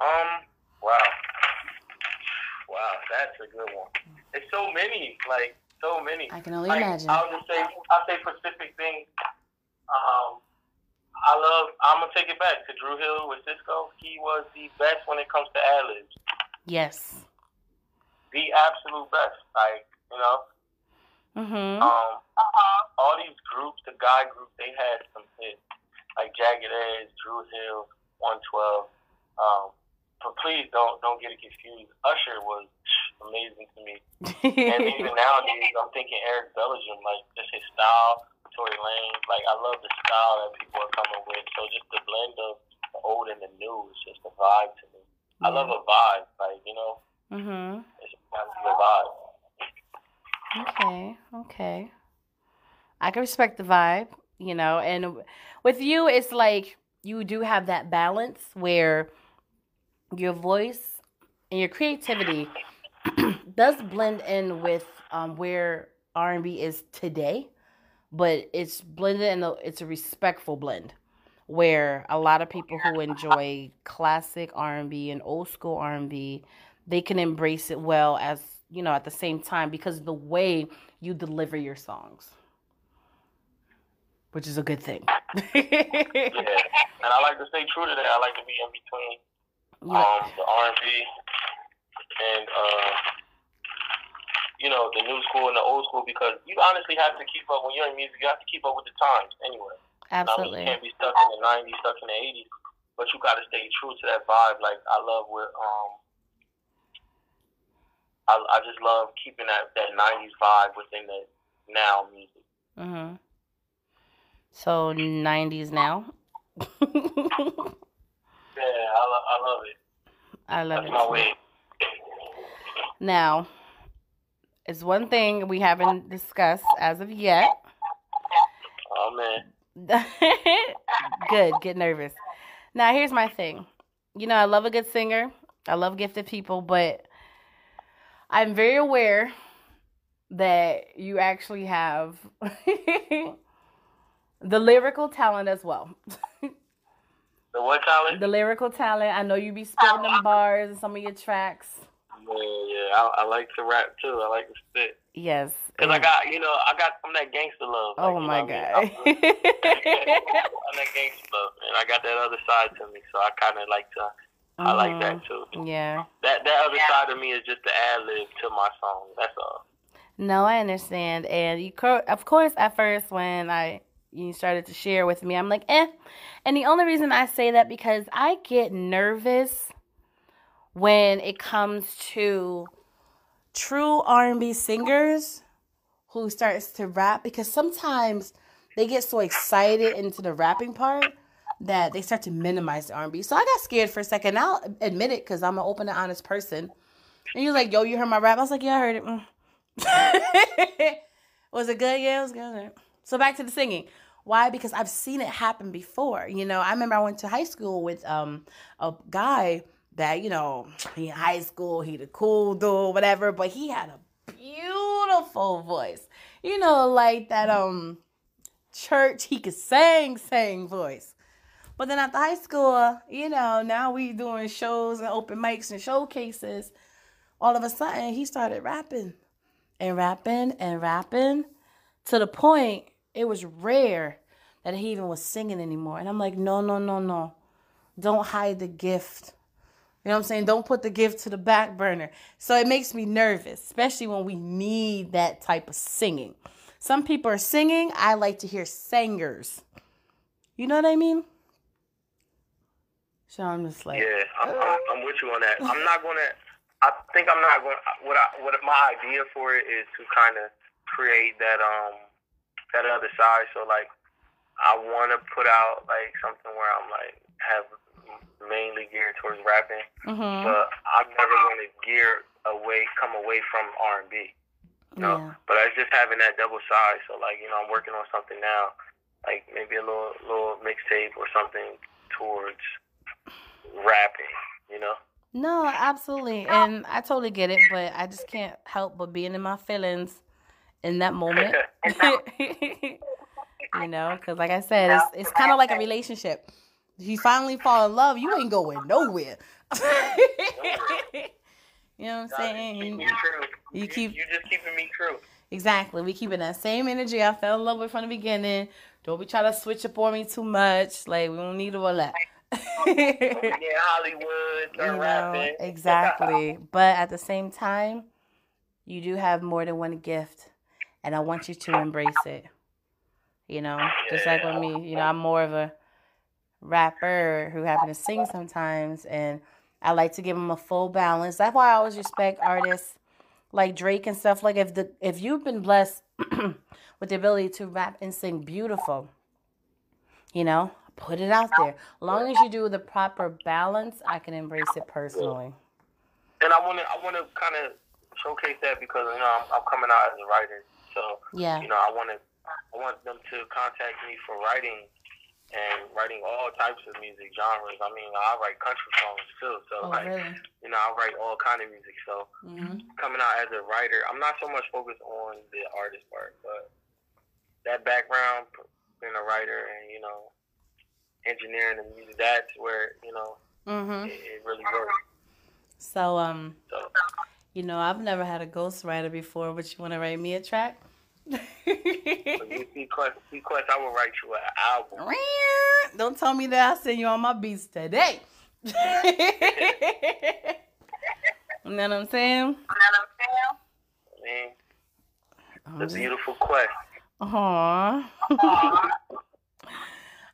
Um, wow. Wow, that's a good one. It's so many, like so many. I can only like, imagine. I'll just say, I'll say specific things. Um, I love. I'm gonna take it back to Dru Hill with Sisqó. He was the best when it comes to ad libs. Yes. The absolute best. Like you know. Mhm. Um, all these groups, the guy group, they had some hits like Jagged Edge, Dru Hill, 112. Um, but please don't don't get it confused. Usher was amazing to me, [LAUGHS] and even nowadays, I'm thinking Eric Bellinger, like just his style, Like I love the style that people are coming with. So just the blend of the old and the new is just a vibe to me. Yeah. I love a vibe, like you know. Mhm. It's a vibe. Okay. Okay. I can respect the vibe, you know, and with you, it's like you do have that balance where your voice and your creativity [CLEARS THROAT] does blend in with um, where R&B is today, but it's blended and it's a respectful blend where a lot of people who enjoy classic R&B and old school R&B, they can embrace it well as, you know, at the same time because the way you deliver your songs. Which is a good thing. yeah. And I like to stay true to that. I like to be in between um, the R and B and uh, you know the new school and the old school because you honestly have to keep up when you're in music. You have to keep up with the times anyway. Absolutely. I mean, you can't be stuck in the '90s, stuck in the '80s, but you got to stay true to that vibe. Like I love where um, I I just love keeping that that '90s vibe within the now music. Mhm. So '90s now. [LAUGHS] Yeah, I, lo- I love it. I love That's it. my way. Now, it's one thing we haven't discussed as of yet. Oh man. [LAUGHS] good, get nervous. Now, here's my thing. You know, I love a good singer. I love gifted people, but I'm very aware that you actually have [LAUGHS] the lyrical talent as well. The what talent? The lyrical talent. I know you be spitting them bars in some of your tracks. Yeah, yeah. I, I like to rap too. I like to spit. Yes. Cause I got, you know, I got I'm that gangster love. Oh like, you my god. I mean? [LAUGHS] [LAUGHS] I'm that gangster love, and I got that other side to me. So I kind of like to, I like that too. Mhm. Yeah. That that other side of me is just the ad lib to my song. That's all. No, I understand, and you, cor- of course, at first when I you started to share with me, I'm like, eh. And the only reason I say that because I get nervous when it comes to true R&B singers who starts to rap because sometimes they get so excited into the rapping part that they start to minimize the R&B. So I got scared for a second. I'll admit it because I'm an open and honest person. And you're like, yo, you heard my rap? I was like, yeah, I heard it. Mm. [LAUGHS] was it good? Yeah, it was good. So back to the singing. Why? Because I've seen it happen before. You know, I remember I went to high school with um a guy that, you know, he in high school, he the cool dude, whatever, but he had a beautiful voice. You know, like that um church he could sing, sing voice. But then after high school, you know, now we doing shows and open mics and showcases. All of a sudden, he started rapping and rapping and rapping to the point it was rare that he even was singing anymore. And I'm like, no, no, no, no. Don't hide the gift. You know what I'm saying? Don't put the gift to the back burner. So it makes me nervous, especially when we need that type of singing. Some people are singing. I like to hear singers. You know what I mean? So I'm just like, Yeah, I'm, I'm, I'm with you on that. I'm not gonna. I think I'm not going. to What I what my idea for it is to kind of create that um that other side. So like, I want to put out like something where I'm like have mainly geared towards rapping, mm-hmm. but I'm never going to gear away, come away from R and B. No, yeah. but I was just having that double side. So like, you know, I'm working on something now, like maybe a little little mixtape or something towards rapping. You know. No, absolutely. [LAUGHS] And I totally get it, but I just can't help but being in my feelings in that moment. [LAUGHS] [LAUGHS] you know, because like I said, it's, it's kind of like a relationship. You finally fall in love, you ain't going nowhere. [LAUGHS] you know what I'm saying? You- true. you keep- you just keeping me true. Exactly. We keeping that same energy I fell in love with from the beginning. Don't be trying to switch up on me too much. Like we don't need all that. Yeah, Hollywood, [LAUGHS] you know, rapping. exactly. but at the same time, you do have more than one gift, and I want you to embrace it. You know, just like with me, you know, I'm more of a rapper who happen to sing sometimes, and I like to give them a full balance. That's why I always respect artists like Drake and stuff. Like if the if you've been blessed [CLEARS THROAT] with the ability to rap and sing beautiful, you know, put it out there. As long as you do the proper balance, I can embrace it personally. And I want to, I want to kind of showcase that because you know I'm, I'm coming out as a writer, so Yeah. you know I want to, I want them to contact me for writing and writing all types of music genres. I mean, I write country songs too, so Oh, like really? you know I write all kind of music. So hmm coming out as a writer, I'm not so much focused on the artist part, but that background, being a writer and you know engineering the music, that's where you know hmm it, it really works. So, um, So you know, I've never had a ghostwriter before, but you want to write me a track? If you see Quest, see Quest, I will write you an album. Don't tell me that I send you on my beats today. [LAUGHS] you know what I'm saying? I mean, I'm the just- beautiful Quest. Uh-huh. Aww. [LAUGHS]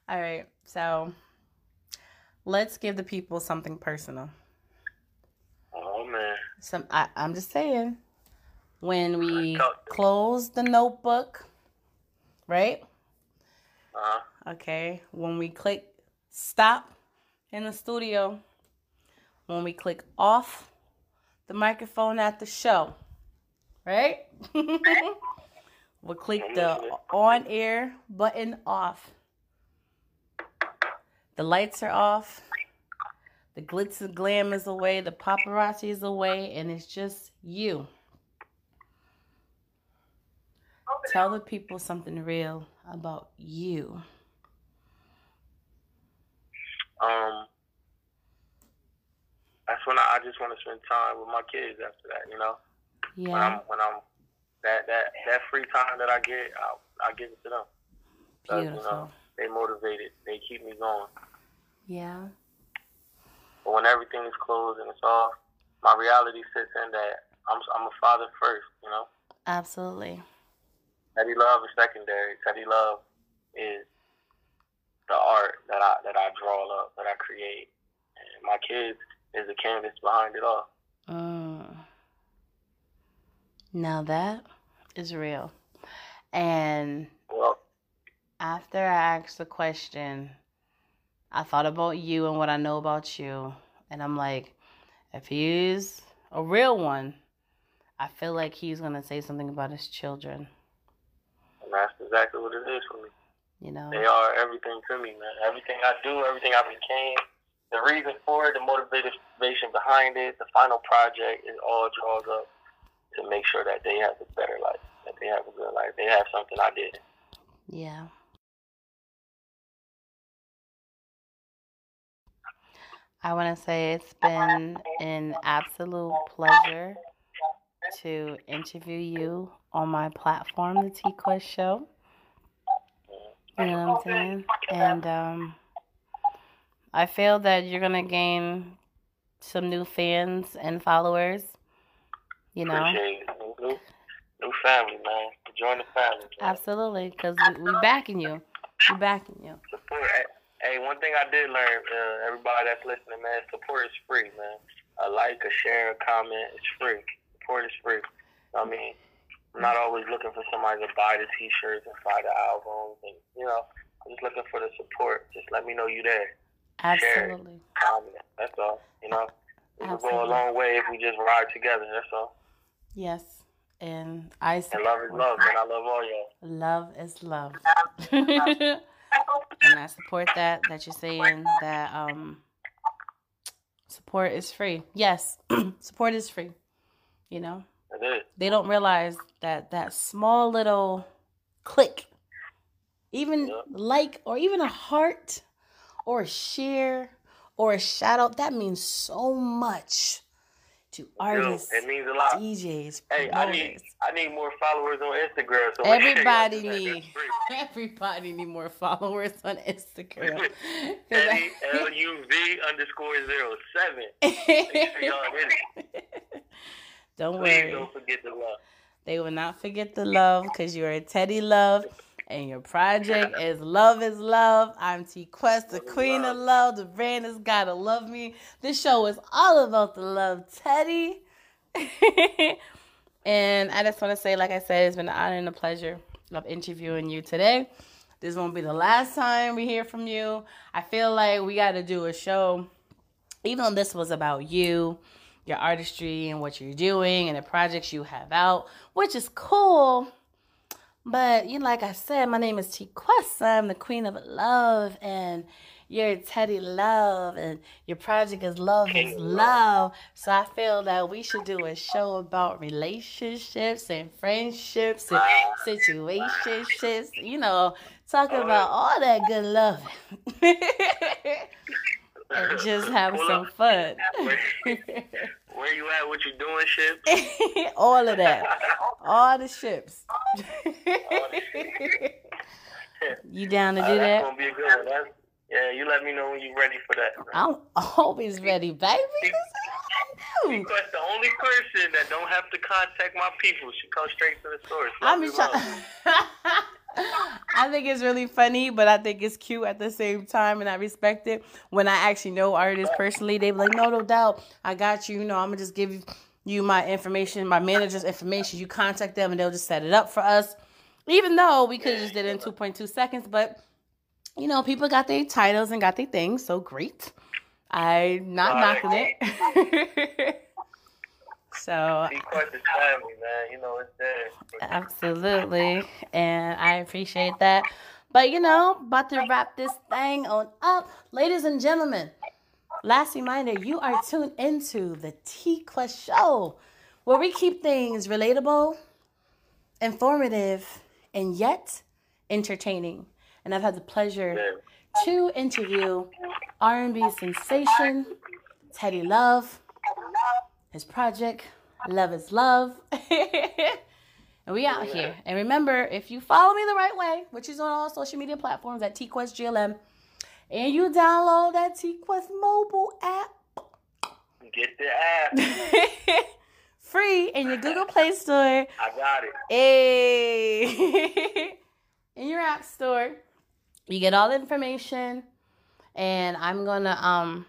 All right, so let's give the people something personal. Oh man, Some, I, I'm just saying, when we Talk to me. close the notebook, right? uh, Okay, when we click stop in the studio, when we click off the microphone at the show, right? [LAUGHS] we'll click the on air button off. The lights are off. The glitz and glam is away. The paparazzi is away. And it's just you. Tell the people something real about you. um, that's when I, I just want to spend time with my kids. After that, you know, when Yeah. I'm when I'm that that that free time that I get, I I give it to them. Beautiful. You know, they motivated. They keep me going. Yeah. But when everything is closed and it's off, my reality sits in that I'm I'm a father first. You know. Absolutely. Teddy Love is secondary. Teddy Love is the art that I that I draw up, that I create, and my kids is the canvas behind it all. Mm. Now that is real. And Well, after I asked the question, I thought about you and what I know about you. And I'm like, if he's a real one, I feel like he's going to say something about his children. Exactly what it is for me. You know? They are everything to me, man. Everything I do, everything I became, the reason for it, the motivation behind it, the final project, it all draws up to make sure that they have a better life, that they have a good life. They have something I did. Yeah. I want to say it's been an absolute pleasure to interview you on my platform, the T Quest Show. You know what I'm saying? And um, I feel that you're going to gain some new fans and followers. You know? New, new family, man. Join the family. Man. Absolutely, because we, we backing you. We backing you. Support. Hey, one thing I did learn, uh, everybody that's listening, man, support is free, man. A like, a share, a comment, it's free. Support is free. I mean, not always looking for somebody to buy the T-shirts and buy the albums, and you know, I'm just looking for the support. Just let me know you there. Absolutely. That's all. You know, we will go a long way if we just ride together. That's all. Yes. And I And love is love, man. I love all y'all. Love is love. [LAUGHS] and I support that that you're saying that um support is free. Yes, [CLEARS THROAT] support is free. You know. They don't realize that that small little click, even Yeah. like or even a heart or a share or a shout out, that means so much to artists, it means a lot. DJs, Hey, I need. I need more followers on Instagram. So make sure y'all Everybody do that. That's need [LAUGHS] everybody need more followers on Instagram. [LAUGHS] 'Cause Eddie I- L U V underscore zero seven. [LAUGHS] Make sure y'all hit it. don't Please worry, don't forget the love. they will not forget the love because you are a Teddy Love, and your project [LAUGHS] is Love is Love. I'm T Quest, the Love Queen love. of Love. The brand has gotta love me. This show is all about the love, Teddy. [LAUGHS] and I just want to say, like I said, it's been an honor and a pleasure of interviewing you today. This won't be the last time we hear from you. I feel like we got to do a show, even though this was about you, your artistry, and what you're doing, and the projects you have out, which is cool. But you know, like I said, my name is T Quest. I'm the queen of love, and you're Teddy Love, and your project is Love is Love. So I feel that we should do a show about relationships and friendships and situationships. You know, talking oh, about all that good love, [LAUGHS] and [LAUGHS] just have Pull some up. fun. [LAUGHS] Where you at? What you doing? Shit. [LAUGHS] all of that, all the ships. you down to Uh, do that's that? gonna be a good one. That's, yeah, you let me know when you're ready for that. I'm always ready, baby. That's what I do. Because the only person that don't have to contact my people should come straight to the source. I'm just trying. I think it's really funny, but I think it's cute at the same time, and I respect it. When I actually know artists personally, they be like, "No, no doubt, I got you. You know, I'm gonna just give you, you my information, my manager's information. You contact them, and they'll just set it up for us." Even though we could have just did it in 2.2 seconds, but you know, people got their titles and got their things, so great. I'm not knocking it. [LAUGHS] so Be quite the family, man. You know it's there. Absolutely. And I appreciate that. But you know, about to wrap this thing on up. Ladies and gentlemen, last reminder you are tuned into the T Quest Show, where we keep things relatable, informative, and yet entertaining. And I've had the pleasure Yeah. to interview R&B sensation Teddy Love, his project Love is Love, [LAUGHS] And we out here. And remember, if you follow me the right way, which is on all social media platforms at TQuest GLM, and you download that TQuest mobile app, Get the app. [LAUGHS] free in your Google Play Store. [LAUGHS] I got it. Hey, in your app store, you get all the information, and I'm gonna um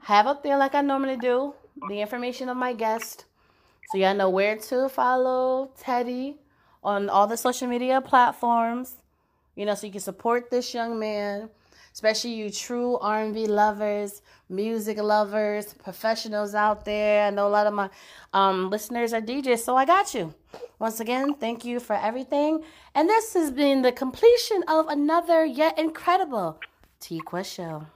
have up there like I normally do the information of my guest, so y'all know where to follow Teddy on all the social media platforms. You know, so you can support this young man, especially you true R&B lovers, music lovers, professionals out there. I know a lot of my um, listeners are DJs, so I got you. Once again, thank you for everything. And this has been the completion of another yet incredible T Quest show.